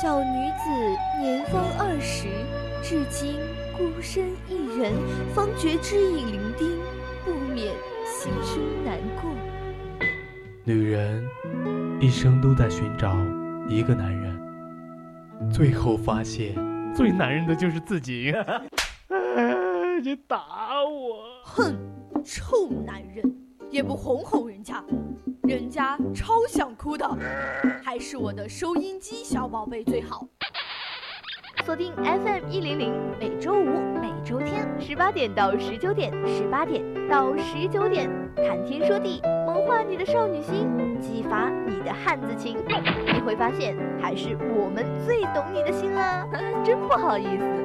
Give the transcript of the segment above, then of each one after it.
小女子年方二十，至今孤身一人，方觉知已伶仃，不免心生难过。女人一生都在寻找一个男人，最后发现最男人的就是自己。你打我！哼，臭男人，也不哄哄人家，人家超想哭的，还是我的收音机小宝贝最好。锁定 FM 一零零，每周五、每周天十八点到十九点，十八点到十九点，谈天说地，萌化你的少女心，激发你的汉子情，你会发现还是我们最懂你的心啦啊！真不好意思。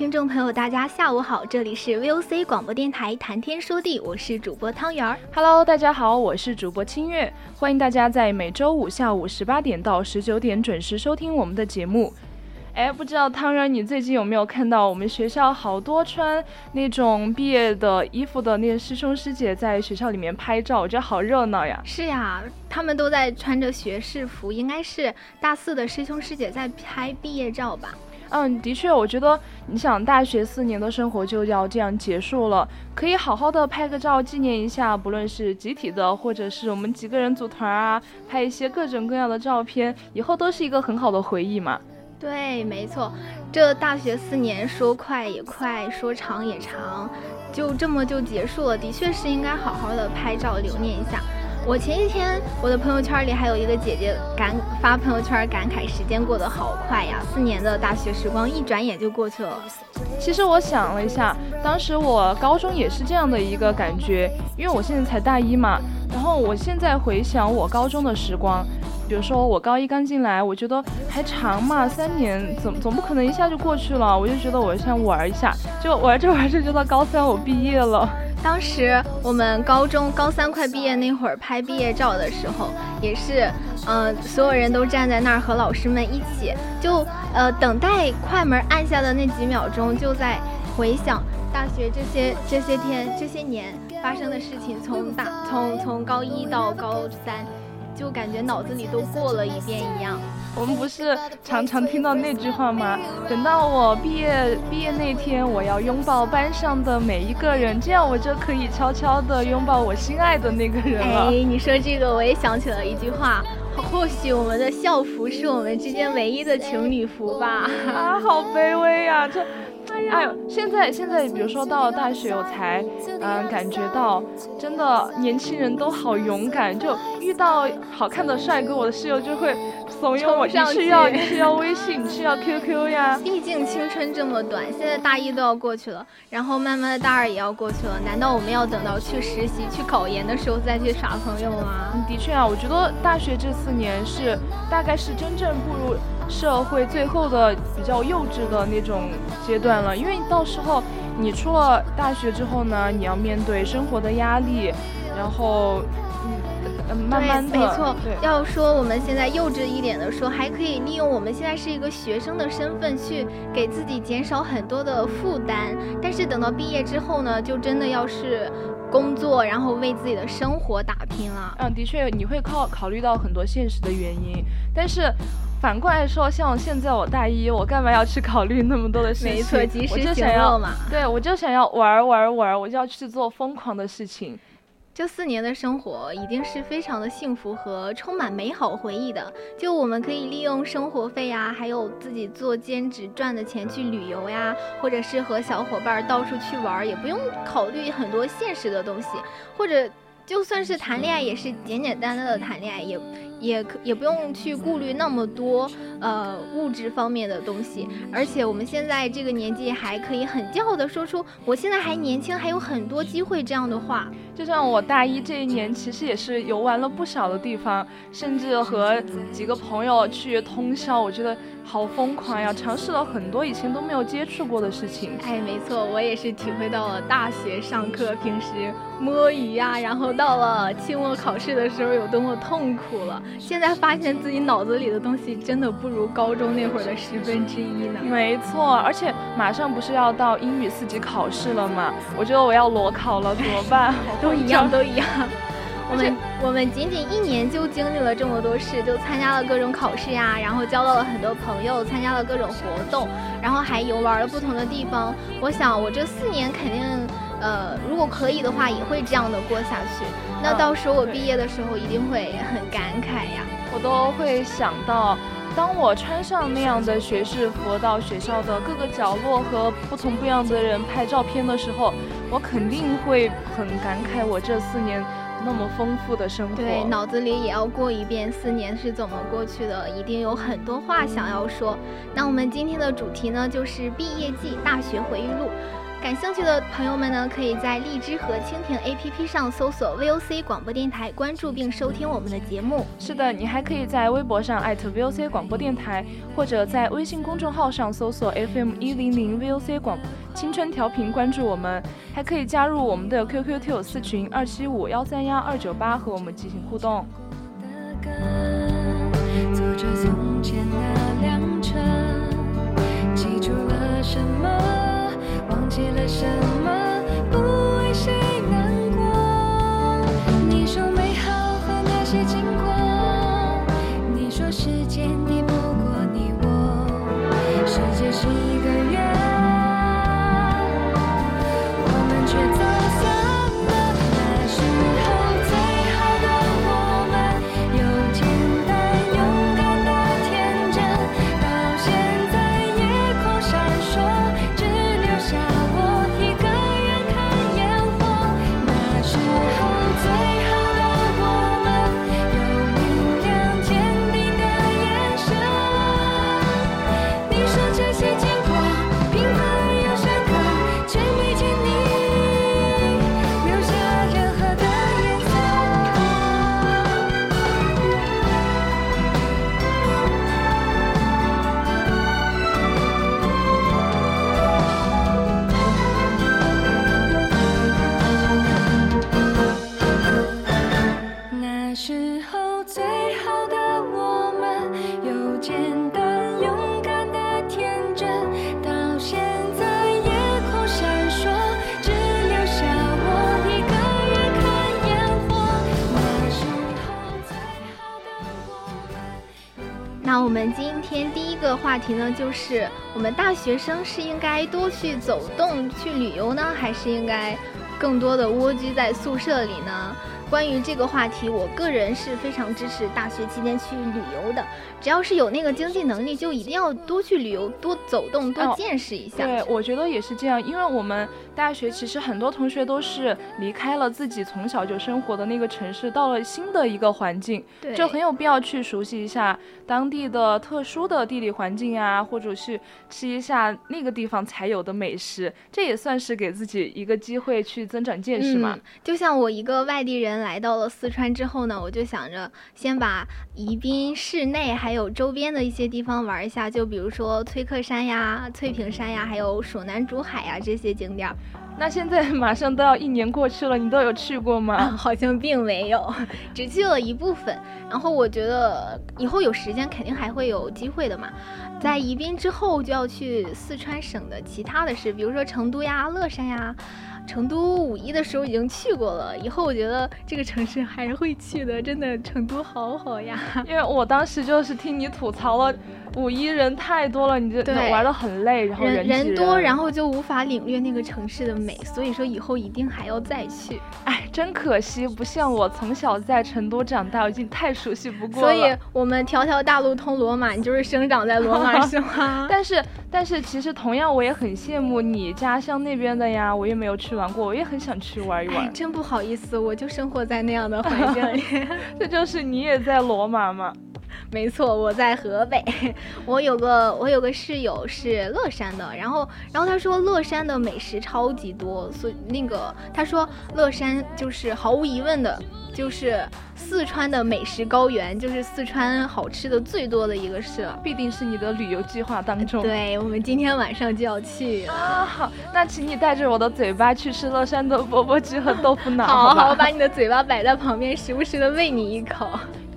听众朋友，大家下午好，这里是 VOC 广播电台谈天说地，我是主播汤圆儿。Hello，大家好，我是主播清月，欢迎大家在每周五下午十八点到十九点准时收听我们的节目。哎，不知道汤圆儿，你最近有没有看到我们学校好多穿那种毕业的衣服的那些师兄师姐在学校里面拍照，我觉得好热闹呀。是呀，他们都在穿着学士服，应该是大四的师兄师姐在拍毕业照吧。嗯，的确，我觉得你想大学四年的生活就要这样结束了，可以好好的拍个照纪念一下，不论是集体的，或者是我们几个人组团啊，拍一些各种各样的照片，以后都是一个很好的回忆嘛。对，没错，这大学四年说快也快，说长也长，就这么就结束了，的确是应该好好的拍照留念一下。我前几天我的朋友圈里还有一个姐姐感发朋友圈感慨时间过得好快呀，四年的大学时光一转眼就过去了。其实我想了一下，当时我高中也是这样的一个感觉，因为我现在才大一嘛。然后我现在回想我高中的时光，比如说我高一刚进来，我觉得还长嘛，三年总总不可能一下就过去了，我就觉得我想玩一下，就玩着玩着就到高三我毕业了。当时我们高中高三快毕业那会儿拍毕业照的时候，也是，嗯，所有人都站在那儿和老师们一起，就呃等待快门按下的那几秒钟，就在回想大学这些这些天这些年发生的事情，从大从从高一到高三。就感觉脑子里都过了一遍一样。我们不是常常听到那句话吗？等到我毕业毕业那天，我要拥抱班上的每一个人，这样我就可以悄悄地拥抱我心爱的那个人了。哎，你说这个，我也想起了一句话。或许我们的校服是我们之间唯一的情侣服吧？啊，好卑微呀！这。哎呦，现在现在，比如说到了大学，我才嗯感觉到，真的年轻人都好勇敢。就遇到好看的帅哥，我的室友就会怂恿我，你是要你是要微信，你是要 QQ 呀。毕竟青春这么短，现在大一都要过去了，然后慢慢的大二也要过去了。难道我们要等到去实习、去考研的时候再去耍朋友吗？的确啊，我觉得大学这四年是大概是真正步入。社会最后的比较幼稚的那种阶段了，因为到时候你出了大学之后呢，你要面对生活的压力，然后嗯，慢慢的，没错。要说我们现在幼稚一点的说，还可以利用我们现在是一个学生的身份去给自己减少很多的负担，但是等到毕业之后呢，就真的要是工作，然后为自己的生活打拼了。嗯，的确，你会考考虑到很多现实的原因，但是。反过来说，像现在我大一，我干嘛要去考虑那么多的事情？没错，及时行乐嘛。对，我就想要玩玩玩，我就要去做疯狂的事情。这四年的生活，一定是非常的幸福和充满美好回忆的。就我们可以利用生活费呀，还有自己做兼职赚的钱去旅游呀，或者是和小伙伴到处去玩，也不用考虑很多现实的东西，或者。就算是谈恋爱，也是简简单单的谈恋爱，也。也可也不用去顾虑那么多，呃，物质方面的东西。而且我们现在这个年纪，还可以很骄傲的说出“我现在还年轻，还有很多机会”这样的话。就像我大一这一年，其实也是游玩了不少的地方，甚至和几个朋友去通宵，我觉得。好疯狂呀！尝试了很多以前都没有接触过的事情。哎，没错，我也是体会到了大学上课平时摸鱼呀，然后到了期末考试的时候有多么痛苦了。现在发现自己脑子里的东西真的不如高中那会儿的十分之一呢。没错，而且马上不是要到英语四级考试了吗？我觉得我要裸考了，怎么办？都一样，都一样。我们我们仅仅一年就经历了这么多事，就参加了各种考试呀，然后交到了很多朋友，参加了各种活动，然后还游玩了不同的地方。我想我这四年肯定，呃，如果可以的话，也会这样的过下去。那到时候我毕业的时候一定会很感慨呀。我都会想到，当我穿上那样的学士服，到学校的各个角落和不同不一样的人拍照片的时候，我肯定会很感慨我这四年。那么丰富的生活，对，脑子里也要过一遍四年是怎么过去的，一定有很多话想要说。那我们今天的主题呢，就是毕业季大学回忆录。感兴趣的朋友们呢，可以在荔枝和蜻蜓 APP 上搜索 VOC 广播电台，关注并收听我们的节目。是的，你还可以在微博上艾特 VOC 广播电台，或者在微信公众号上搜索 FM 一零零 VOC 广青春调频，关注我们。还可以加入我们的 QQ 听友四群二七五幺三幺二九八，和我们进行互动。话题呢，就是我们大学生是应该多去走动、去旅游呢，还是应该更多的蜗居在宿舍里呢？关于这个话题，我个人是非常支持大学期间去旅游的。只要是有那个经济能力，就一定要多去旅游、多走动、多见识一下。对，我觉得也是这样，因为我们大学其实很多同学都是离开了自己从小就生活的那个城市，到了新的一个环境，就很有必要去熟悉一下当地的特殊的地理环境啊，或者去吃一下那个地方才有的美食。这也算是给自己一个机会去增长见识嘛。就像我一个外地人。来到了四川之后呢，我就想着先把宜宾市内还有周边的一些地方玩一下，就比如说崔克山呀、翠屏山呀，还有蜀南竹海呀这些景点。那现在 马上都要一年过去了，你都有去过吗？好像并没有，只去了一部分。然后我觉得以后有时间肯定还会有机会的嘛。在宜宾之后就要去四川省的其他的市，比如说成都呀、乐山呀。成都五一的时候已经去过了，以后我觉得这个城市还是会去的，真的成都好好呀。因为我当时就是听你吐槽了，五一人太多了，你就玩的很累，然后人人多，然后就无法领略那个城市的美。美，所以说以后一定还要再去。哎，真可惜，不像我从小在成都长大，已经太熟悉不过了。所以我们条条大路通罗马，你就是生长在罗马 是吗？但是但是其实同样我也很羡慕你家乡那边的呀，我也没有去玩过，我也很想去玩一玩。真不好意思，我就生活在那样的环境里。这就是你也在罗马吗？没错，我在河北。我有个我有个室友是乐山的，然后然后他说乐山的美食超级多，所以那个他说乐山就是毫无疑问的，就是四川的美食高原，就是四川好吃的最多的一个市了，必定是你的旅游计划当中。对，我们今天晚上就要去啊！好，那请你带着我的嘴巴去吃乐山的钵钵鸡和豆腐脑。好好，我把你的嘴巴摆在旁边，时不时的喂你一口。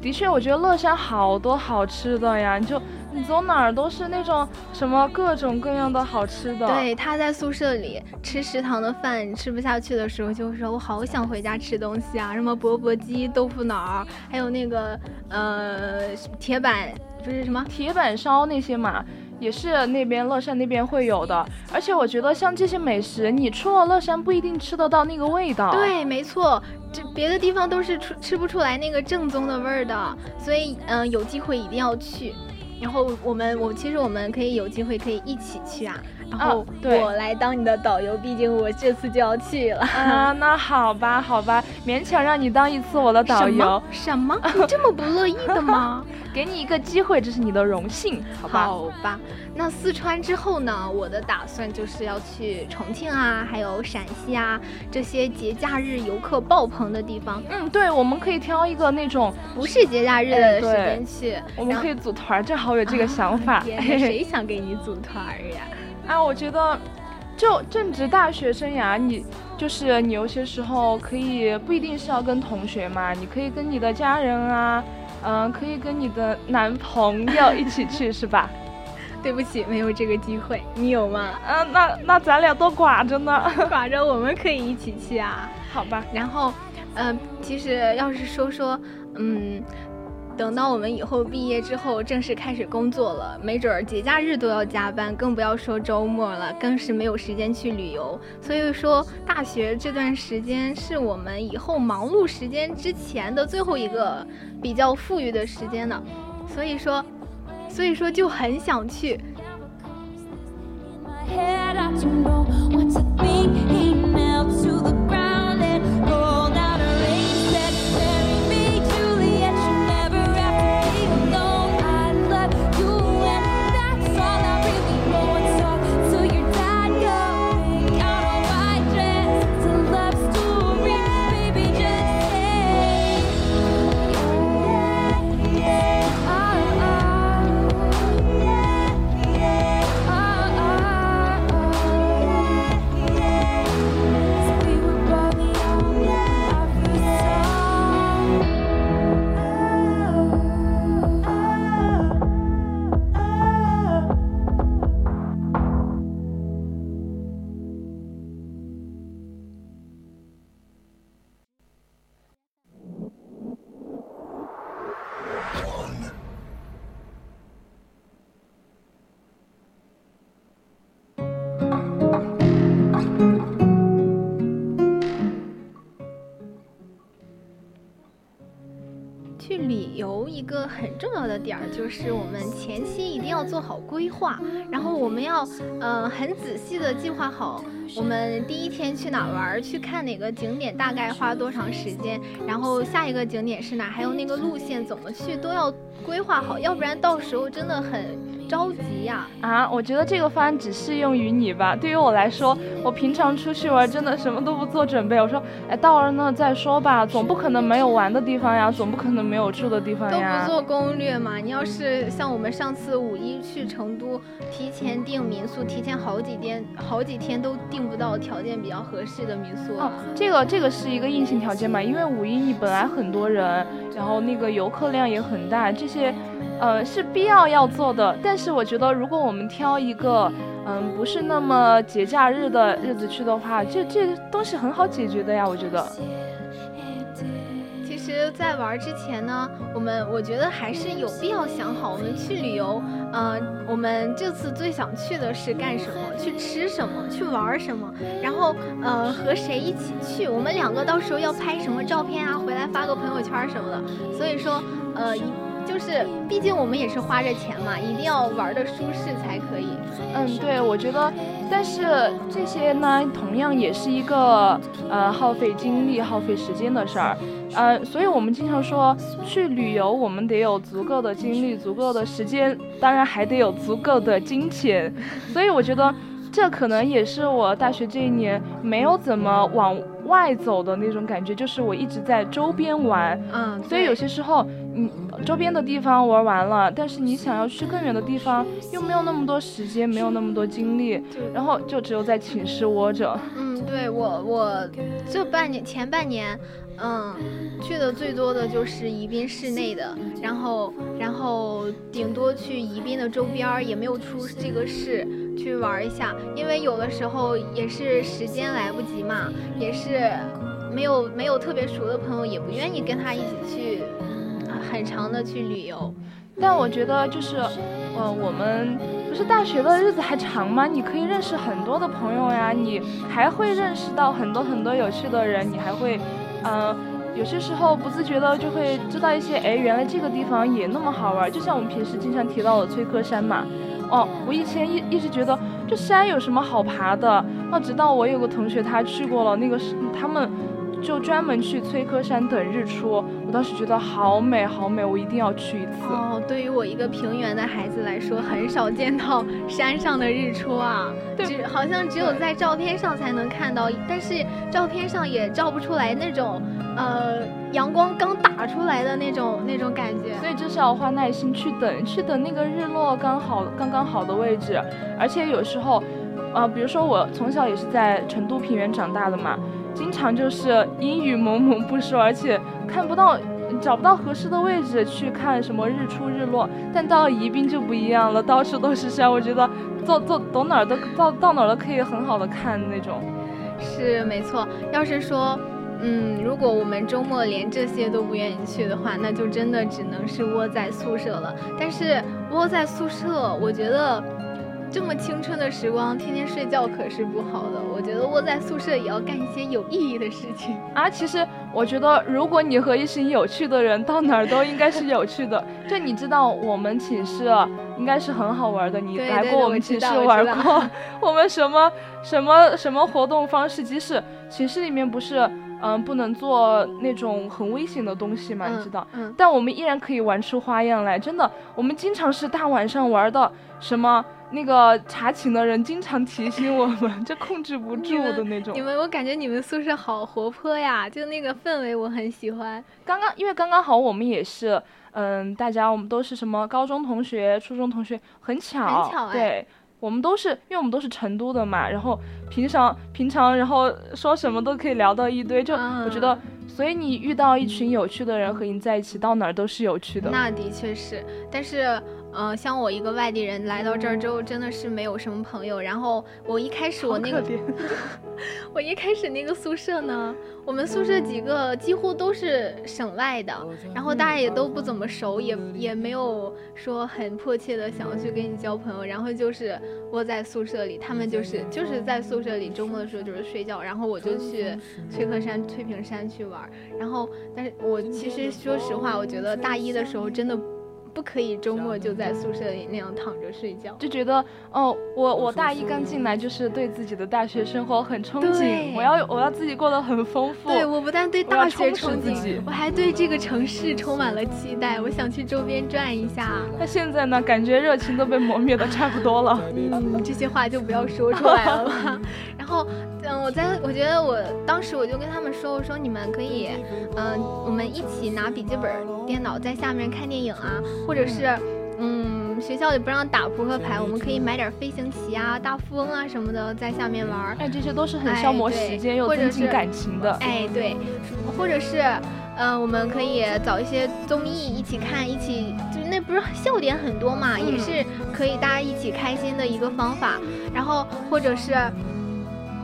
的确，我觉得乐山好多好吃的呀，你就你走哪儿都是那种什么各种各样的好吃的。对，他在宿舍里吃食堂的饭，吃不下去的时候就说：“我好想回家吃东西啊，什么钵钵鸡、豆腐脑，还有那个呃铁板，不是什么铁板烧那些嘛。”也是那边乐山那边会有的，而且我觉得像这些美食，你出了乐山不一定吃得到那个味道。对，没错，这别的地方都是出吃不出来那个正宗的味儿的，所以嗯，有机会一定要去。然后我们我其实我们可以有机会可以一起去啊。然后我来当你的导游，毕竟我这次就要去了啊。那好吧，好吧，勉强让你当一次我的导游。什么？你这么不乐意的吗？给你一个机会，这是你的荣幸，好吧？好吧。那四川之后呢？我的打算就是要去重庆啊，还有陕西啊这些节假日游客爆棚的地方。嗯，对，我们可以挑一个那种不是节假日的时间去。我们可以组团，正好有这个想法。谁想给你组团呀？啊，我觉得，就正值大学生涯，你就是你有些时候可以不一定是要跟同学嘛，你可以跟你的家人啊，嗯，可以跟你的男朋友一起去，是吧？对不起，没有这个机会，你有吗？嗯，那那咱俩都寡着呢，寡着我们可以一起去啊，好吧？然后，嗯，其实要是说说，嗯。等到我们以后毕业之后，正式开始工作了，没准儿节假日都要加班，更不要说周末了，更是没有时间去旅游。所以说，大学这段时间是我们以后忙碌时间之前的最后一个比较富裕的时间了。所以说，所以说就很想去。一个很重要的点儿就是我们前期一定要做好规划，然后我们要嗯很仔细的计划好我们第一天去哪玩，去看哪个景点，大概花多长时间，然后下一个景点是哪，还有那个路线怎么去都要规划好，要不然到时候真的很。着急呀！啊，我觉得这个方案只适用于你吧。对于我来说，我平常出去玩真的什么都不做准备。我说，哎，到了那再说吧，总不可能没有玩的地方呀，总不可能没有住的地方呀。都不做攻略嘛？你要是像我们上次五一去成都，提前订民宿，提前好几天好几天都订不到条件比较合适的民宿。哦，这个这个是一个硬性条件嘛？因为五一你本来很多人，然后那个游客量也很大，这些。呃，是必要要做的，但是我觉得，如果我们挑一个，嗯，不是那么节假日的日子去的话，这这东西很好解决的呀，我觉得。其实，在玩之前呢，我们我觉得还是有必要想好，我们去旅游，呃，我们这次最想去的是干什么？去吃什么？去玩什么？然后呃，和谁一起去？我们两个到时候要拍什么照片啊？回来发个朋友圈什么的。所以说，呃，一就是，毕竟我们也是花着钱嘛，一定要玩的舒适才可以。嗯，对，我觉得，但是这些呢，同样也是一个呃耗费精力、耗费时间的事儿。呃，所以我们经常说，去旅游我们得有足够的精力、足够的时间，当然还得有足够的金钱。所以我觉得。这可能也是我大学这一年没有怎么往外走的那种感觉，就是我一直在周边玩，嗯，所以有些时候你周边的地方玩完了，但是你想要去更远的地方，又没有那么多时间，没有那么多精力，然后就只有在寝室窝着。嗯，对我我这半年前半年。嗯，去的最多的就是宜宾市内的，然后然后顶多去宜宾的周边，也没有出这个市去玩一下，因为有的时候也是时间来不及嘛，也是没有没有特别熟的朋友，也不愿意跟他一起去很长的去旅游。但我觉得就是，呃，我们不是大学的日子还长吗？你可以认识很多的朋友呀，你还会认识到很多很多有趣的人，你还会。嗯，有些时候不自觉的就会知道一些，哎，原来这个地方也那么好玩。就像我们平时经常提到的崔科山嘛。哦，我以前一一直觉得这山有什么好爬的，哦，直到我有个同学他去过了，那个是他们。就专门去崔科山等日出，我当时觉得好美好美，我一定要去一次。哦，对于我一个平原的孩子来说，很少见到山上的日出啊，只好像只有在照片上才能看到，但是照片上也照不出来那种，呃，阳光刚打出来的那种那种感觉。所以就是要花耐心去等，去等那个日落刚好刚刚好的位置，而且有时候，呃，比如说我从小也是在成都平原长大的嘛。经常就是阴雨蒙蒙不说，而且看不到，找不到合适的位置去看什么日出日落。但到宜宾就不一样了，到处都是山，我觉得走走走哪儿都到到哪儿都可以很好的看那种。是没错，要是说，嗯，如果我们周末连这些都不愿意去的话，那就真的只能是窝在宿舍了。但是窝在宿舍，我觉得。这么青春的时光，天天睡觉可是不好的。我觉得窝在宿舍也要干一些有意义的事情 啊。其实我觉得，如果你和一群有趣的人，到哪儿都应该是有趣的。就你知道，我们寝室应该是很好玩的。你来过我们寝室玩过？我们什么什么什么活动方式？即使寝室里面不是嗯不能做那种很危险的东西嘛，你知道？嗯。但我们依然可以玩出花样来。真的，我们经常是大晚上玩的什么。那个查寝的人经常提醒我们，就控制不住的那种。你们，我感觉你们宿舍好活泼呀，就那个氛围我很喜欢。刚刚因为刚刚好我们也是，嗯，大家我们都是什么高中同学、初中同学，很巧，很巧哎。对，我们都是，因为我们都是成都的嘛，然后平常平常，然后说什么都可以聊到一堆，就我觉得，所以你遇到一群有趣的人和你在一起，到哪儿都是有趣的。那的确是，但是。嗯，像我一个外地人来到这儿之后，真的是没有什么朋友。然后我一开始我那个，我一开始那个宿舍呢，我们宿舍几个几乎都是省外的，然后大家也都不怎么熟，也也没有说很迫切的想要去跟你交朋友。然后就是窝在宿舍里，他们就是就是在宿舍里，周末的时候就是睡觉，然后我就去崔克山、翠屏山去玩。然后，但是我其实说实话，我觉得大一的时候真的。不可以周末就在宿舍里那样躺着睡觉，就觉得哦，我我大一刚进来就是对自己的大学生活很憧憬，我要我要自己过得很丰富。对我不但对大学憧憬，我还对这个城市充满了期待，我想去周边转一下。那现在呢？感觉热情都被磨灭的差不多了。嗯，这些话就不要说出来了吧。然后，嗯，我在我觉得我当时我就跟他们说，我说你们可以，嗯，我们一起拿笔记本电脑在下面看电影啊。或者是，嗯，学校里不让打扑克牌，我们可以买点飞行棋啊、大富翁啊什么的，在下面玩。哎，这些都是很消磨时间又增进感情的。哎，对，或者是，嗯，我们可以找一些综艺一起看，一起就那不是笑点很多嘛，也是可以大家一起开心的一个方法。然后或者是，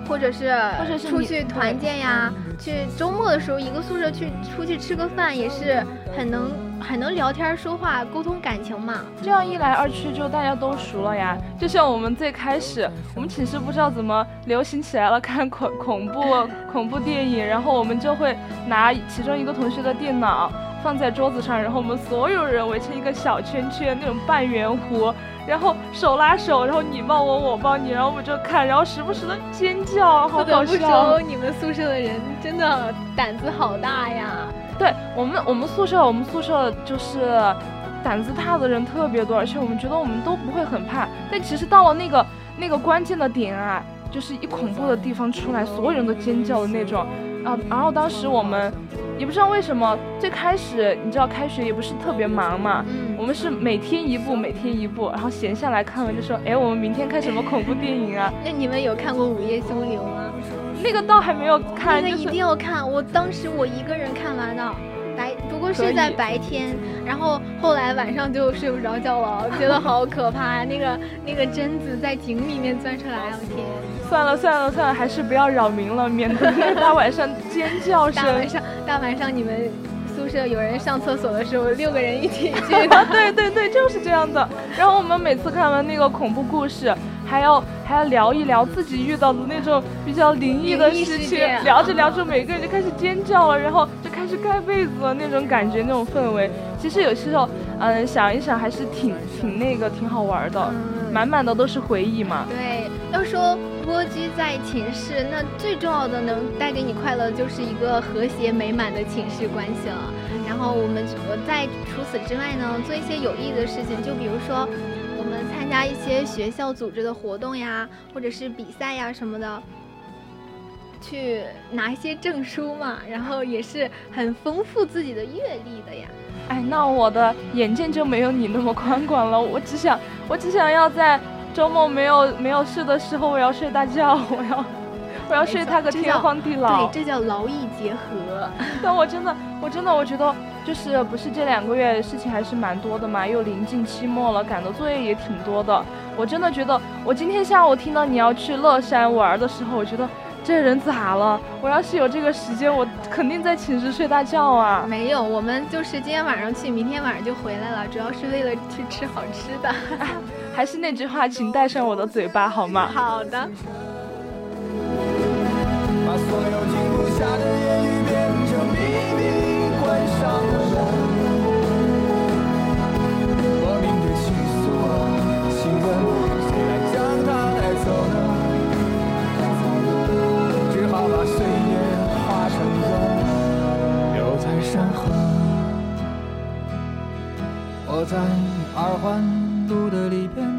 或者是，或者是出去团建呀。去周末的时候，一个宿舍去出去吃个饭，也是很能很能聊天说话，沟通感情嘛。这样一来二去就大家都熟了呀。就像我们最开始，我们寝室不知道怎么流行起来了，看恐恐怖恐怖电影，然后我们就会拿其中一个同学的电脑放在桌子上，然后我们所有人围成一个小圈圈，那种半圆弧。然后手拉手，然后你抱我，我抱你，然后我们就看，然后时不时的尖叫，好搞笑。不说你们宿舍的人真的胆子好大呀！对我们，我们宿舍，我们宿舍就是胆子大的人特别多，而且我们觉得我们都不会很怕。但其实到了那个那个关键的点啊，就是一恐怖的地方出来，所有人都尖叫的那种啊。然后当时我们。也不知道为什么，最开始你知道开学也不是特别忙嘛，我们是每天一部，每天一部，然后闲下来看完就说，哎，我们明天看什么恐怖电影啊？那你们有看过《午夜凶铃》吗？那个倒还没有看，那个一定要看。我当时我一个人看完的，白不过是在白天，然后后来晚上就睡不着觉了，觉得好可怕！那个那个贞子在井里面钻出来，我天。算了算了算了，还是不要扰民了，免得大晚上尖叫声。大晚上，大晚上你们宿舍有人上厕所的时候，六个人一起去。对对对，就是这样的。然后我们每次看完那个恐怖故事，还要还要聊一聊自己遇到的那种比较灵异的事情。聊着聊着，每个人就开始尖叫了，然后就开始盖被子了，那种感觉，那种氛围。其实有些时候，嗯，想一想还是挺挺那个，挺好玩的，满满的都是回忆嘛。对，要说。蜗居在寝室，那最重要的能带给你快乐，就是一个和谐美满的寝室关系了。然后我们我在除此之外呢，做一些有意义的事情，就比如说参加一些学校组织的活动呀，或者是比赛呀什么的，去拿一些证书嘛，然后也是很丰富自己的阅历的呀。哎，那我的眼界就没有你那么宽广了，我只想，我只想要在。周末没有没有事的时候，我要睡大觉，我要我要睡他个天荒地老。对，这叫劳逸结合。但我真的，我真的，我觉得就是不是这两个月事情还是蛮多的嘛，又临近期末了，赶的作业也挺多的。我真的觉得，我今天下午听到你要去乐山玩的时候，我觉得。这人咋了？我要是有这个时间，我肯定在寝室睡大觉啊！没有，我们就是今天晚上去，明天晚上就回来了，主要是为了去吃好吃的。还是那句话，请带上我的嘴巴好吗？好的。所有停不下的言语变成秘密关上了门莫名的情愫啊请问谁来将它带走呢只好把岁月化成歌留在山河我在二环路的里边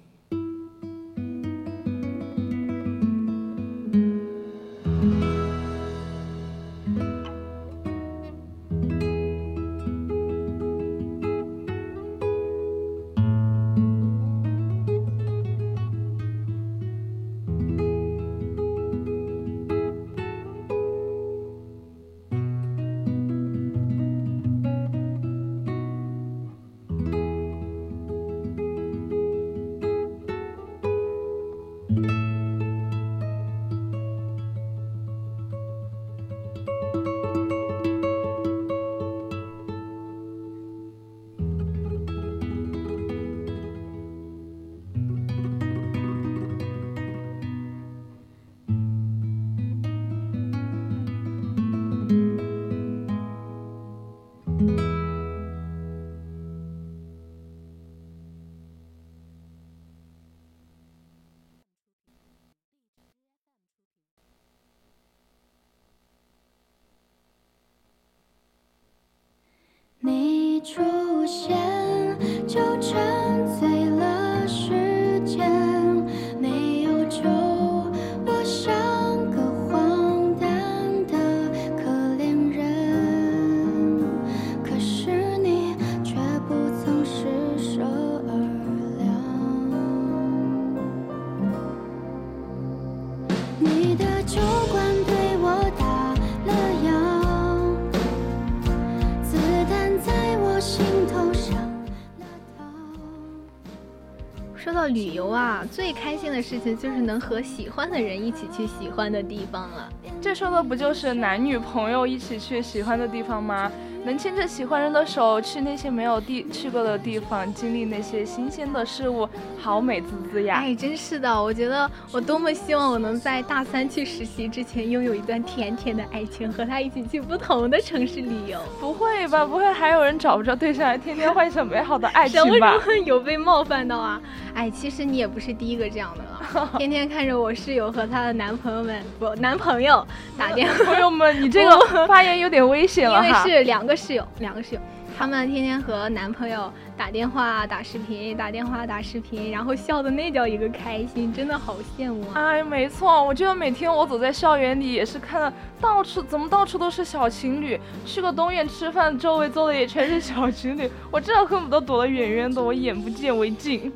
最开心的事情就是能和喜欢的人一起去喜欢的地方了。这说的不就是男女朋友一起去喜欢的地方吗？能牵着喜欢人的手去那些没有地去过的地方，经历那些新鲜的事物，好美滋滋呀！哎，真是的，我觉得我多么希望我能在大三去实习之前拥有一段甜甜的爱情，和他一起去不同的城市旅游。不会吧？不会还有人找不着对象，天天幻想美好的爱 情吧？有被冒犯到啊？哎，其实你也不是第一个这样的了，天天看着我室友和她的男朋友们不男朋友 打电话。朋友们，你这个发言有点危险了因为是两个室友，两个室友，他们天天和男朋友打电话、打视频、打电话、打视频，然后笑的那叫一个开心，真的好羡慕啊！哎，没错，我觉得每天我走在校园里也是看到到处怎么到处都是小情侣，去个东院吃饭，周围坐的也全是小情侣，我真的恨不得躲得远远的，我眼不见为净。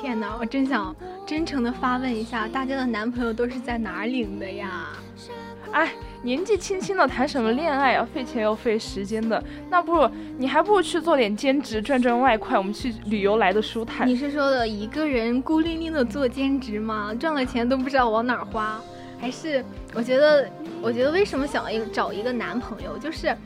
天哪，我真想真诚的发问一下，大家的男朋友都是在哪儿领的呀？哎，年纪轻轻的谈什么恋爱啊，费钱又费时间的，那不如你还不如去做点兼职，赚赚外快，我们去旅游来的舒坦。你是说的一个人孤零零的做兼职吗？赚了钱都不知道往哪儿花？还是我觉得，我觉得为什么想要找一个男朋友，就是。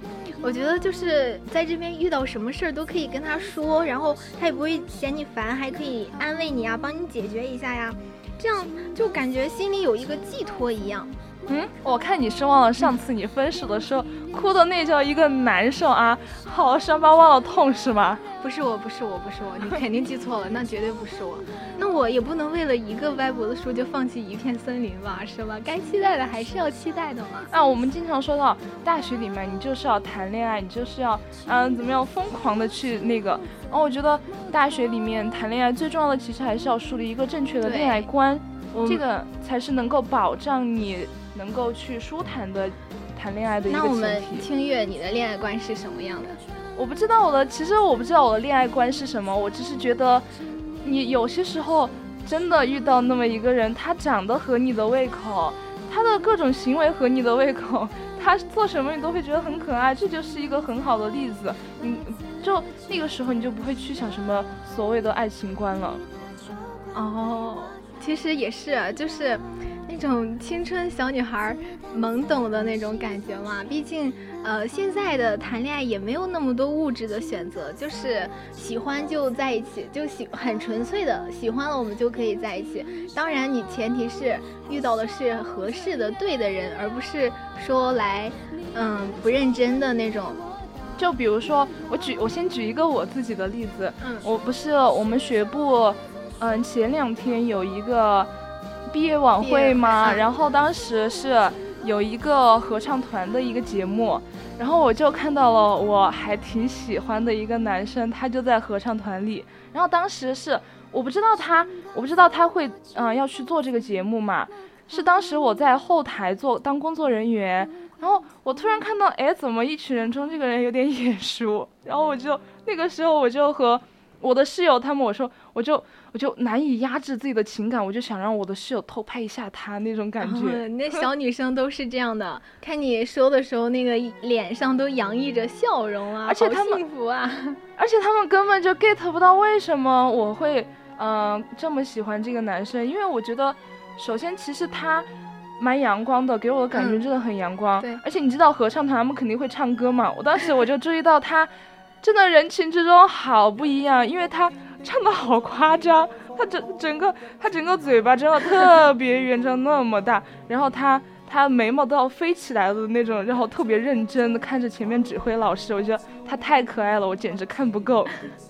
我觉得就是在这边遇到什么事儿都可以跟他说，然后他也不会嫌你烦，还可以安慰你啊，帮你解决一下呀，这样就感觉心里有一个寄托一样。嗯，我看你是忘了上次你分手的时候哭的那叫一个难受啊，好伤疤忘了痛是吗？不是我，不是我，不是我，你肯定记错了，那绝对不是我。那我也不能为了一个歪脖子树就放弃一片森林吧，是吧？该期待的还是要期待的嘛。啊，我们经常说到大学里面，你就是要谈恋爱，你就是要嗯怎么样疯狂的去那个。然后我觉得大学里面谈恋爱最重要的其实还是要树立一个正确的恋爱观，这个才是能够保障你能够去舒坦的谈恋爱的。那我们听月，你的恋爱观是什么样的？我不知道我的，其实我不知道我的恋爱观是什么。我只是觉得，你有些时候真的遇到那么一个人，他长得合你的胃口，他的各种行为合你的胃口，他做什么你都会觉得很可爱，这就是一个很好的例子。你就那个时候你就不会去想什么所谓的爱情观了。哦，其实也是，就是。那种青春小女孩懵懂的那种感觉嘛，毕竟，呃，现在的谈恋爱也没有那么多物质的选择，就是喜欢就在一起，就喜很纯粹的喜欢了，我们就可以在一起。当然，你前提是遇到的是合适的对的人，而不是说来，嗯，不认真的那种。就比如说，我举我先举一个我自己的例子，嗯，我不是我们学部，嗯，前两天有一个。毕业晚会嘛？然后当时是有一个合唱团的一个节目，然后我就看到了我还挺喜欢的一个男生，他就在合唱团里。然后当时是我不知道他，我不知道他会嗯要去做这个节目嘛，是当时我在后台做当工作人员，然后我突然看到，哎，怎么一群人中这个人有点眼熟？然后我就那个时候我就和我的室友他们我说我就。我就难以压制自己的情感，我就想让我的室友偷拍一下他那种感觉。那小女生都是这样的，看你说的时候，那个脸上都洋溢着笑容啊，而且他们幸福啊，而且他们根本就 get 不到为什么我会嗯这么喜欢这个男生，因为我觉得，首先其实他蛮阳光的，给我的感觉真的很阳光。对，而且你知道合唱团他们肯定会唱歌嘛，我当时我就注意到他，真的人群之中好不一样，因为他。唱的好夸张，他整整个他整个嘴巴真的特别圆，张那么大，然后他 他眉毛都要飞起来的那种，然后特别认真的看着前面指挥老师，我觉得他太可爱了，我简直看不够。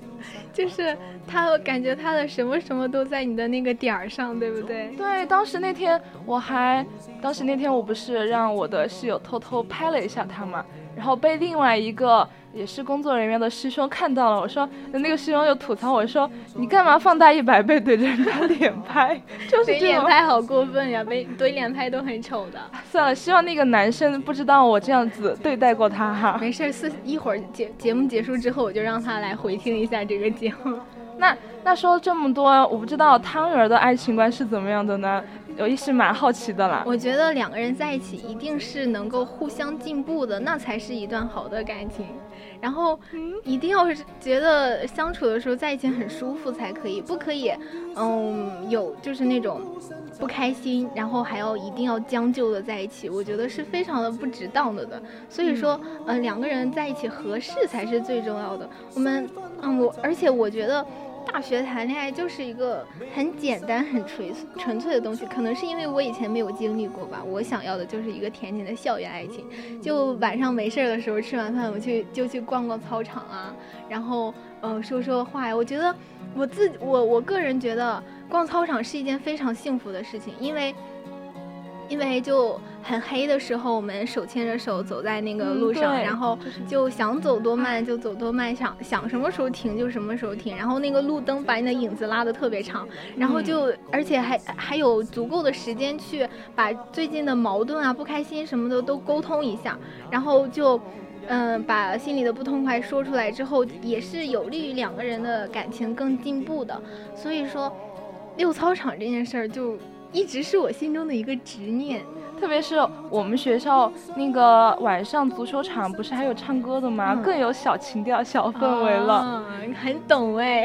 就是他感觉他的什么什么都在你的那个点儿上，对不对？对，当时那天我还，当时那天我不是让我的室友偷偷拍了一下他嘛，然后被另外一个。也是工作人员的师兄看到了，我说那个师兄就吐槽我说你干嘛放大一百倍对着人家脸拍？就是脸拍好过分呀，被怼脸拍都很丑的。算了，希望那个男生不知道我这样子对待过他哈。没事，四一会儿节节目结束之后，我就让他来回听一下这个节目。那那说了这么多，我不知道汤圆的爱情观是怎么样的呢？我也是蛮好奇的啦。我觉得两个人在一起一定是能够互相进步的，那才是一段好的感情。然后一定要是觉得相处的时候在一起很舒服才可以，不可以，嗯，有就是那种不开心，然后还要一定要将就的在一起，我觉得是非常的不值当的的。所以说，嗯，两个人在一起合适才是最重要的。我们，嗯，我而且我觉得。大学谈恋爱就是一个很简单、很纯纯粹的东西，可能是因为我以前没有经历过吧。我想要的就是一个甜甜的校园爱情，就晚上没事儿的时候吃完饭，我去就去逛逛操场啊，然后嗯说说话呀。我觉得我自我我个人觉得逛操场是一件非常幸福的事情，因为。因为就很黑的时候，我们手牵着手走在那个路上，然后就想走多慢就走多慢，想想什么时候停就什么时候停。然后那个路灯把你的影子拉得特别长，然后就而且还还有足够的时间去把最近的矛盾啊、不开心什么的都沟通一下，然后就嗯把心里的不痛快说出来之后，也是有利于两个人的感情更进步的。所以说，溜操场这件事儿就。一直是我心中的一个执念，特别是我们学校那个晚上足球场不是还有唱歌的吗？更有小情调、小氛围了。嗯很懂哎，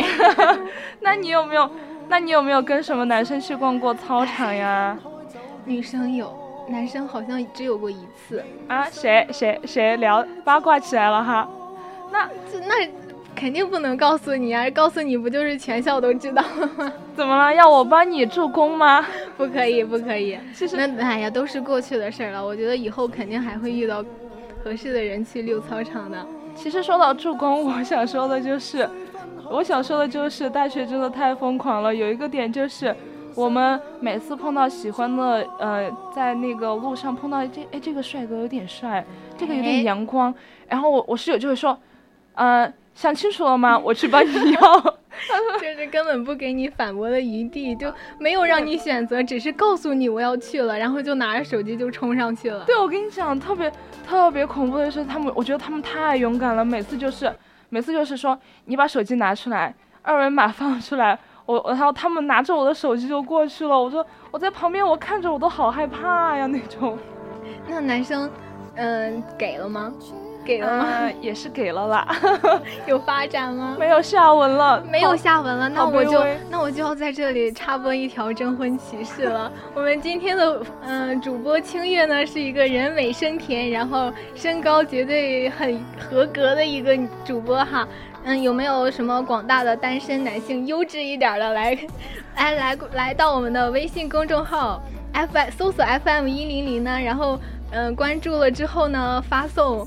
那你有没有？那你有没有跟什么男生去逛过操场呀？女生有，男生好像只有过一次。啊？谁谁谁聊八卦起来了哈？那那。肯定不能告诉你啊！告诉你不就是全校都知道了吗？怎么了？要我帮你助攻吗？不可以，不可以。其实那哎呀，都是过去的事儿了。我觉得以后肯定还会遇到合适的人去溜操场的。其实说到助攻，我想说的就是，我想说的就是大学真的太疯狂了。有一个点就是，我们每次碰到喜欢的，呃，在那个路上碰到这哎这个帅哥有点帅，这个有点阳光，然后我我室友就会说，呃。想清楚了吗？我去帮你要，就是根本不给你反驳的余地，就没有让你选择，只是告诉你我要去了，然后就拿着手机就冲上去了。对，我跟你讲，特别特别恐怖的是，他们，我觉得他们太勇敢了，每次就是，每次就是说，你把手机拿出来，二维码放出来，我，然后他们拿着我的手机就过去了。我说我在旁边，我看着我都好害怕呀那种。那男生，嗯，给了吗？给了吗？也是给了啦，有发展吗？没有下文了，没有下文了。那我就那我就要在这里插播一条征婚启事了。我们今天的嗯主播清月呢，是一个人美声甜，然后身高绝对很合格的一个主播哈。嗯，有没有什么广大的单身男性优质一点的来，来来来到我们的微信公众号 F 搜索 FM 一零零呢？然后嗯关注了之后呢，发送。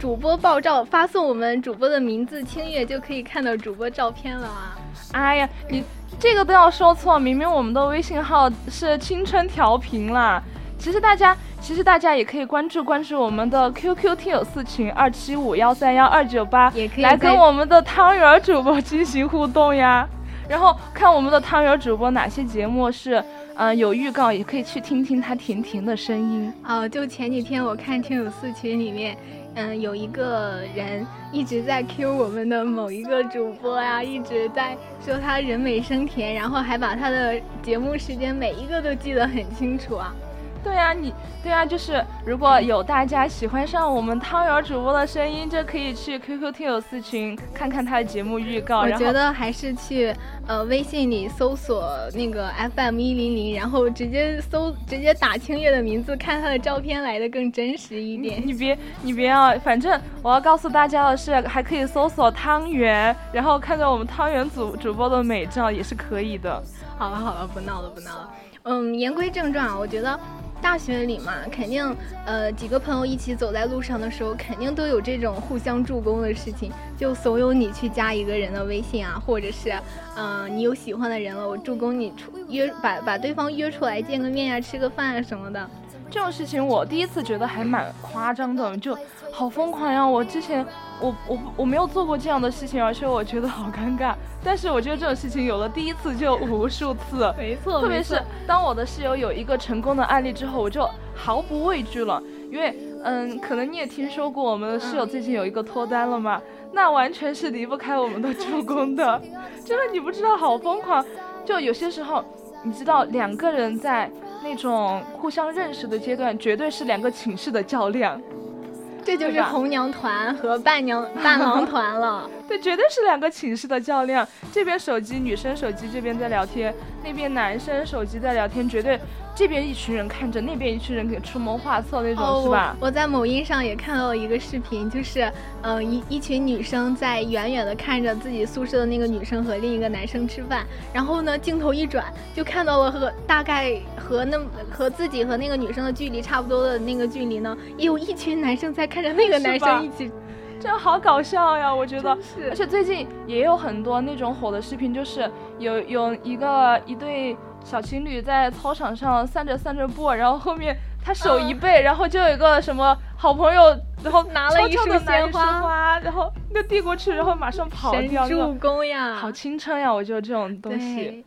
主播爆照，发送我们主播的名字“清月”就可以看到主播照片了啊！哎呀，你这个都要说错，明明我们的微信号是青春调频啦。其实大家，其实大家也可以关注关注我们的 QQ 听友四群二七五幺三幺二九八，也可以来跟我们的汤圆主播进行互动呀。然后看我们的汤圆主播哪些节目是嗯有预告，也可以去听听他甜甜的声音。哦，就前几天我看听友四群里面。嗯，有一个人一直在 Q 我们的某一个主播呀，一直在说他人美声甜，然后还把他的节目时间每一个都记得很清楚啊。对啊，你对啊，就是如果有大家喜欢上我们汤圆主播的声音，就可以去 QQ 听友四群看看他的节目预告。我觉得还是去呃微信里搜索那个 FM 一零零，然后直接搜直接打清月的名字，看他的照片来的更真实一点。你别你别啊，反正我要告诉大家的是，还可以搜索汤圆，然后看到我们汤圆主主播的美照也是可以的。好了好了，不闹了不闹了。嗯，言归正传啊，我觉得。大学里嘛，肯定，呃，几个朋友一起走在路上的时候，肯定都有这种互相助攻的事情，就怂恿你去加一个人的微信啊，或者是，嗯，你有喜欢的人了，我助攻你出约，把把对方约出来见个面呀，吃个饭啊什么的。这种事情我第一次觉得还蛮夸张的，就好疯狂呀！我之前我我我没有做过这样的事情，而且我觉得好尴尬。但是我觉得这种事情有了第一次就无数次，没错。特别是当我的室友有一个成功的案例之后，我就毫不畏惧了。因为嗯，可能你也听说过我们的室友最近有一个脱单了嘛，那完全是离不开我们的助攻的。真的你不知道，好疯狂！就有些时候，你知道两个人在。那种互相认识的阶段，绝对是两个寝室的较量。这就是红娘团和伴娘伴郎 团了。对，绝对是两个寝室的较量。这边手机女生手机这边在聊天，那边男生手机在聊天，绝对。这边一群人看着，那边一群人给出谋划策那种，是吧？我在某音上也看到了一个视频，就是，嗯，一一群女生在远远的看着自己宿舍的那个女生和另一个男生吃饭，然后呢，镜头一转，就看到了和大概和那和自己和那个女生的距离差不多的那个距离呢，有一群男生在看着那个男生一起，这样好搞笑呀！我觉得，而且最近也有很多那种火的视频，就是有有一个一对。小情侣在操场上散着散着步，然后后面他手一背，然后就有一个什么好朋友，然后拿了一束鲜花，然后就递过去，然后马上跑掉。神助攻呀！好青春呀！我觉得这种东西。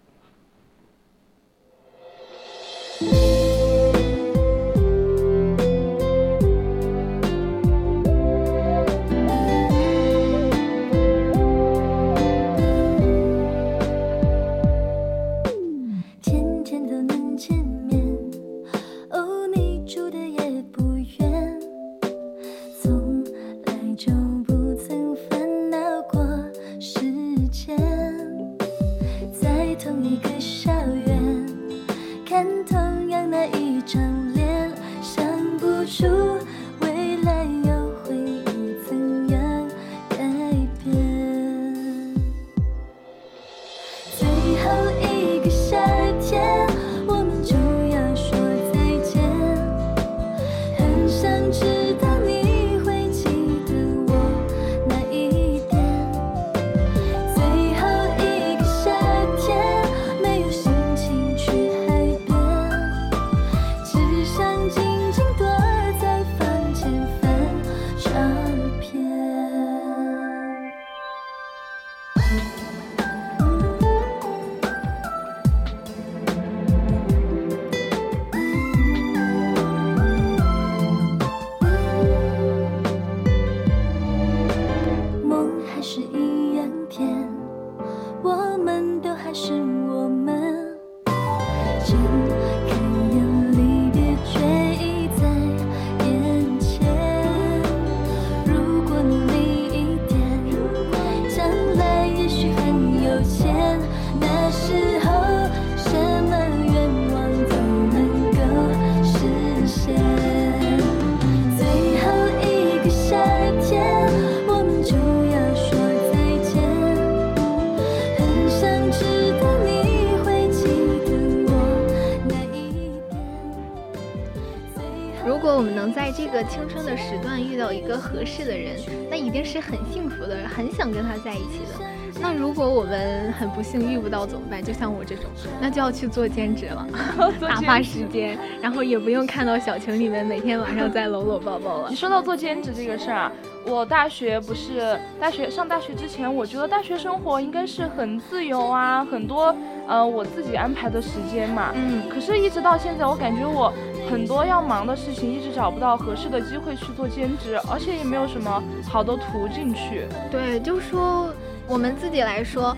如果我们能在这个青春的时段遇到一个合适的人，那一定是很幸福的，很想跟他在一起的。那如果我们很不幸遇不到怎么办？就像我这种，那就要去做兼职了，打发时间，然后也不用看到小情侣们每天晚上在搂搂抱抱了。你说到做兼职这个事儿啊，我大学不是大学上大学之前，我觉得大学生活应该是很自由啊，很多呃我自己安排的时间嘛。嗯。可是，一直到现在，我感觉我。很多要忙的事情，一直找不到合适的机会去做兼职，而且也没有什么好的途径去。对，就说我们自己来说，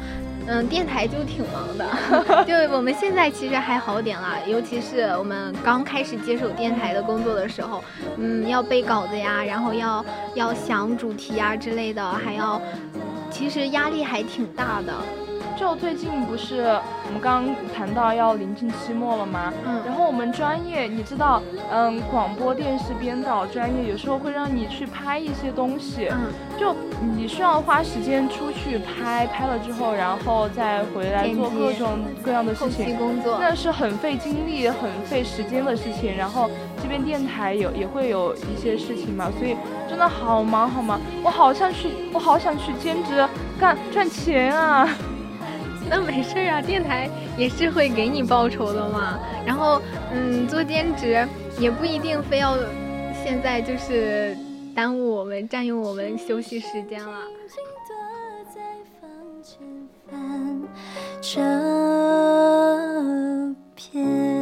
嗯，电台就挺忙的。就我们现在其实还好点了，尤其是我们刚开始接手电台的工作的时候，嗯，要背稿子呀，然后要要想主题啊之类的，还要，其实压力还挺大的。就最近不是我们刚刚谈到要临近期末了吗？嗯，然后我们专业你知道，嗯，广播电视编导专业有时候会让你去拍一些东西，嗯，就你需要花时间出去拍，拍了之后然后再回来做各种各样的事情，工作，那是很费精力、很费时间的事情。然后这边电台有也会有一些事情嘛，所以真的好忙好忙，我好想去，我好想去兼职干赚钱啊。那没事啊，电台也是会给你报酬的嘛，然后嗯做兼职也不一定非要现在就是耽误我们，占用我们休息时间了。请躲在房间翻照片。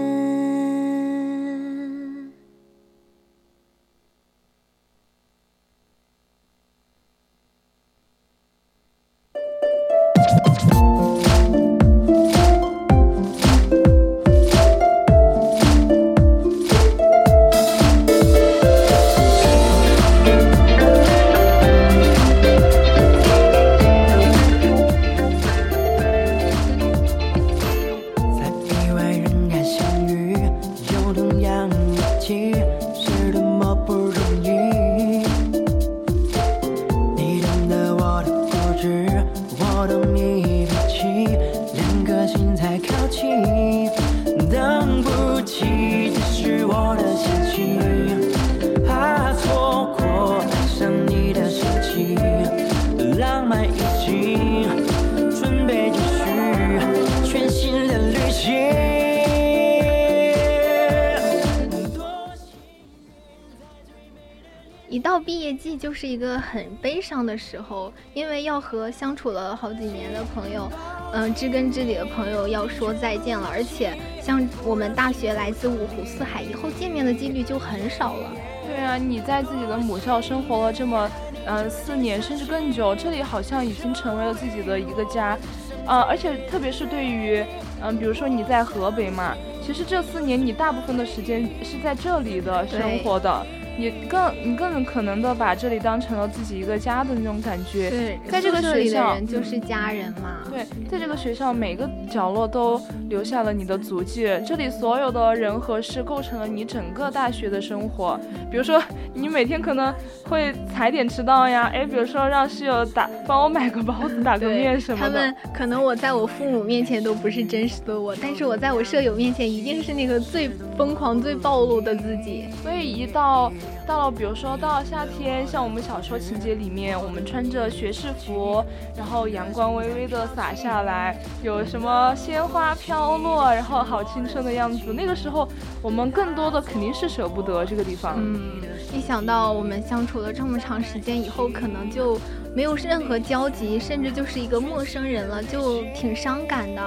毕业季就是一个很悲伤的时候，因为要和相处了好几年的朋友，嗯，知根知底的朋友要说再见了。而且像我们大学来自五湖四海，以后见面的几率就很少了。对啊，你在自己的母校生活了这么，嗯，四年甚至更久，这里好像已经成为了自己的一个家，呃，而且特别是对于，嗯，比如说你在河北嘛，其实这四年你大部分的时间是在这里的生活的。你更你更可能的把这里当成了自己一个家的那种感觉。对，在这个学校就是家人嘛。对，在这个学校每个角落都留下了你的足迹，这里所有的人和事构成了你整个大学的生活。比如说，你每天可能会踩点迟到呀，哎，比如说让室友打帮我买个包子、打个面什么的。他们可能我在我父母面前都不是真实的我，但是我在我舍友面前一定是那个最疯狂、最暴露的自己。所以一到到了，比如说到了夏天，像我们小时候情节里面，我们穿着学士服，然后阳光微微的洒下来，有什么鲜花飘落，然后好青春的样子。那个时候，我们更多的肯定是舍不得这个地方。嗯，一想到我们相处了这么长时间以后，可能就没有任何交集，甚至就是一个陌生人了，就挺伤感的。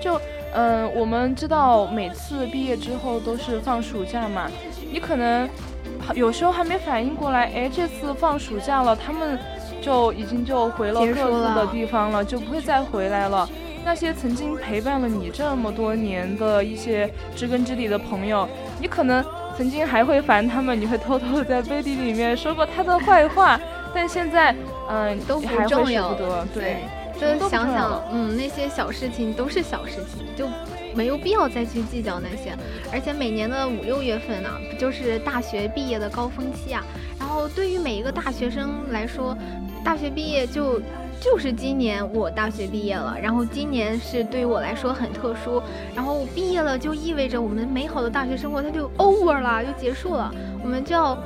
就，嗯，我们知道每次毕业之后都是放暑假嘛，你可能。有时候还没反应过来，哎，这次放暑假了，他们就已经就回了各自的地方了，就不会再回来了。那些曾经陪伴了你这么多年的一些知根知底的朋友，你可能曾经还会烦他们，你会偷偷的在背地里面说过他的坏话，但现在，嗯，都不重要。对，就想想，嗯，那些小事情都是小事情，就。没有必要再去计较那些，而且每年的五六月份呢，不就是大学毕业的高峰期啊？然后对于每一个大学生来说，大学毕业就就是今年我大学毕业了，然后今年是对于我来说很特殊，然后毕业了就意味着我们美好的大学生活它就 over 了，就结束了，我们就要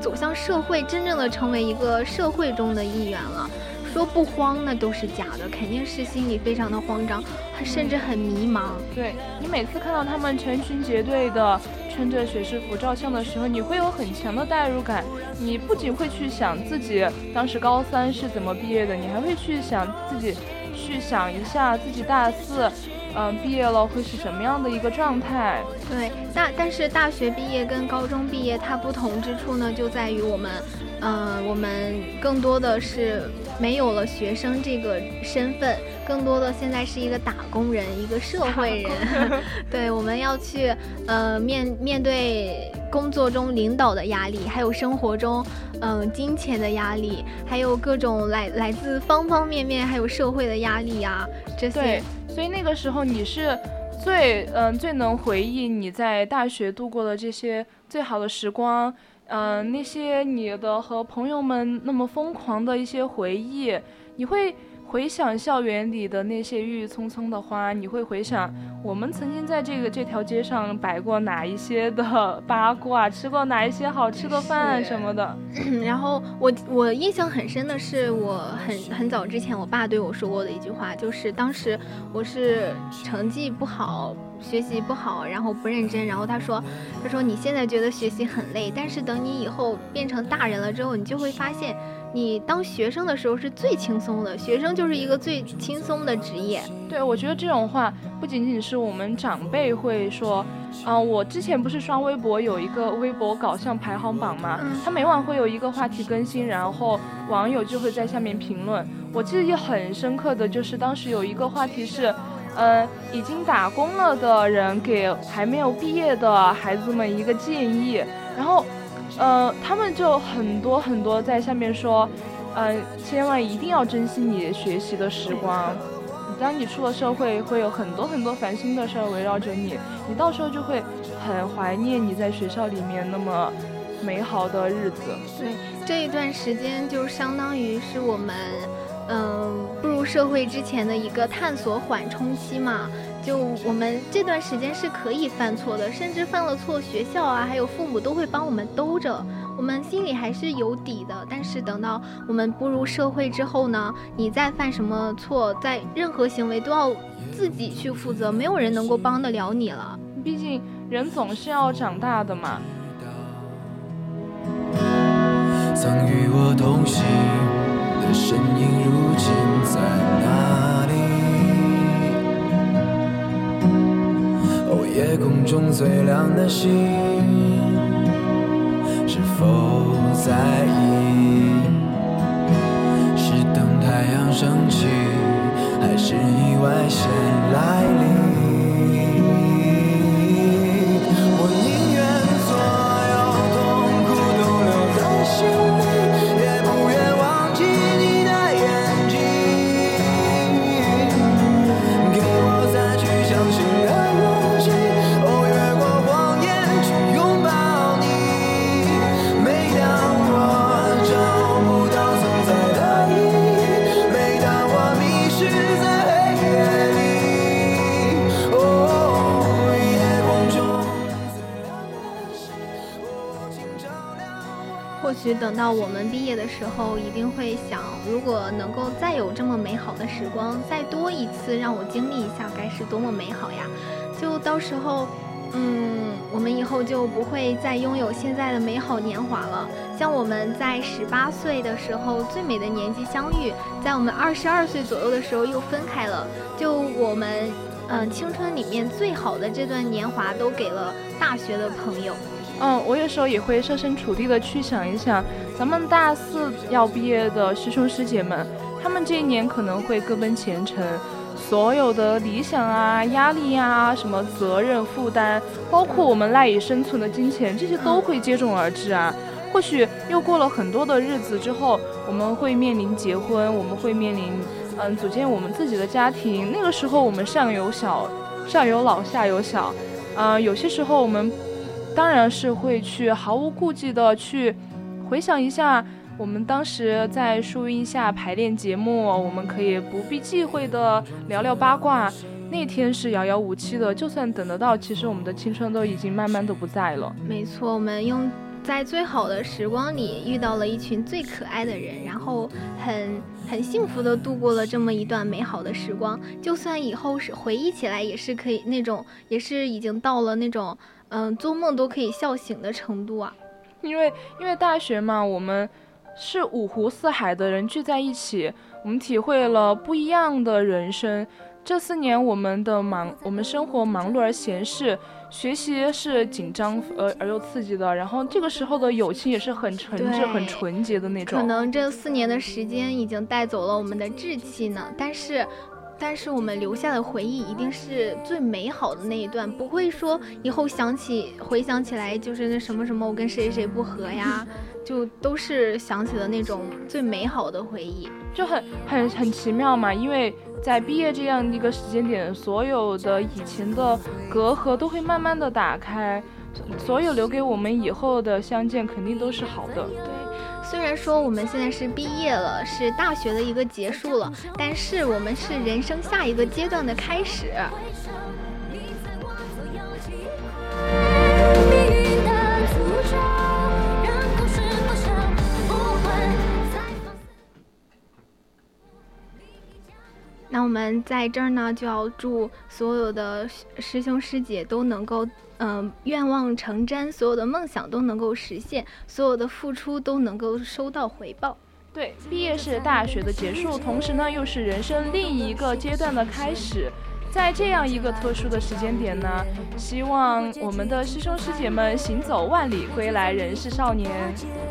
走向社会，真正的成为一个社会中的一员了。说不慌那都是假的，肯定是心里非常的慌张，甚至很迷茫。对你每次看到他们成群结队的穿着学士服照相的时候，你会有很强的代入感。你不仅会去想自己当时高三是怎么毕业的，你还会去想自己，去想一下自己大四，嗯，毕业了会是什么样的一个状态。对，大但是大学毕业跟高中毕业它不同之处呢，就在于我们，嗯，我们更多的是。没有了学生这个身份，更多的现在是一个打工人，一个社会人。对，我们要去呃面面对工作中领导的压力，还有生活中嗯金钱的压力，还有各种来来自方方面面，还有社会的压力啊这些。对，所以那个时候你是最嗯最能回忆你在大学度过的这些最好的时光。嗯，那些你的和朋友们那么疯狂的一些回忆，你会回想校园里的那些郁郁葱葱的花，你会回想我们曾经在这个这条街上摆过哪一些的 八卦，吃过哪一些好吃的饭什么的。然后我我印象很深的是，我很很早之前我爸对我说过的一句话，就是当时我是成绩不好。学习不好，然后不认真，然后他说：“他说你现在觉得学习很累，但是等你以后变成大人了之后，你就会发现，你当学生的时候是最轻松的。学生就是一个最轻松的职业。”对，我觉得这种话不仅仅是我们长辈会说，啊，我之前不是刷微博有一个微博搞笑排行榜嘛，他每晚会有一个话题更新，然后网友就会在下面评论。我记得也很深刻的就是当时有一个话题是。呃，已经打工了的人给还没有毕业的孩子们一个建议，然后，呃，他们就很多很多在下面说，呃，千万一定要珍惜你学习的时光，当你出了社会，会有很多很多烦心的事儿围绕着你，你到时候就会很怀念你在学校里面那么美好的日子。对，这一段时间就相当于是我们。嗯，步入社会之前的一个探索缓冲期嘛。就我们这段时间是可以犯错的，甚至犯了错，学校啊，还有父母都会帮我们兜着，我们心里还是有底的。但是等到我们步入社会之后呢，你再犯什么错，在任何行为都要自己去负责，没有人能够帮得了你了。毕竟人总是要长大的嘛。曾与我同行的身影，如今在哪夜空中最亮的星，是否在意？是等太阳升起，还是意外先来临？等到我们毕业的时候，一定会想，如果能够再有这么美好的时光，再多一次让我经历一下，该是多么美好呀！就到时候，嗯，我们以后就不会再拥有现在的美好年华了。像我们在十八岁的时候最美的年纪相遇，在我们二十二岁左右的时候又分开了。就我们，嗯，青春里面最好的这段年华，都给了大学的朋友。嗯，我有时候也会设身处地的去想一想，咱们大四要毕业的师兄师姐们，他们这一年可能会各奔前程，所有的理想啊、压力呀、什么责任负担，包括我们赖以生存的金钱，这些都会接踵而至啊。或许又过了很多的日子之后，我们会面临结婚，我们会面临嗯组建我们自己的家庭。那个时候我们上有小，上有老，下有小，嗯，有些时候我们。当然是会去毫无顾忌的去回想一下我们当时在树荫下排练节目，我们可以不必忌讳的聊聊八卦。那天是遥遥无期的，就算等得到，其实我们的青春都已经慢慢的不在了。没错，我们用在最好的时光里遇到了一群最可爱的人，然后很很幸福的度过了这么一段美好的时光。就算以后是回忆起来，也是可以那种，也是已经到了那种。嗯，做梦都可以笑醒的程度啊！因为因为大学嘛，我们是五湖四海的人聚在一起，我们体会了不一样的人生。这四年我们的忙，我们生活忙碌而闲适，学习是紧张而而又刺激的。然后这个时候的友情也是很诚挚、很纯洁的那种。可能这四年的时间已经带走了我们的稚气呢，但是。但是我们留下的回忆一定是最美好的那一段，不会说以后想起回想起来就是那什么什么我跟谁谁不和呀，就都是想起了那种最美好的回忆，就很很很奇妙嘛。因为在毕业这样一个时间点，所有的以前的隔阂都会慢慢的打开，所有留给我们以后的相见肯定都是好的。对虽然说我们现在是毕业了，是大学的一个结束了，但是我们是人生下一个阶段的开始。那我们在这儿呢，就要祝所有的师兄师姐都能够。嗯，愿望成真，所有的梦想都能够实现，所有的付出都能够收到回报。对，毕业是大学的结束，同时呢，又是人生另一个阶段的开始。在这样一个特殊的时间点呢，希望我们的师兄师姐们行走万里归来，仍是少年。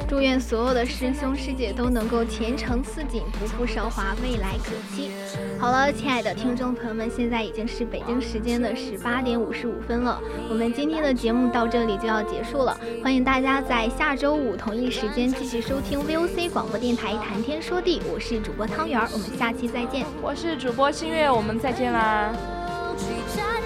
祝愿所有的师兄师姐都能够前程似锦，不负韶华，未来可期。好了，亲爱的听众朋友们，现在已经是北京时间的十八点五十五分了，我们今天的节目到这里就要结束了。欢迎大家在下周五同一时间继续收听 VOC 广播电台《谈天说地》，我是主播汤圆儿，我们下期再见。我是主播新月，我们再见啦。去找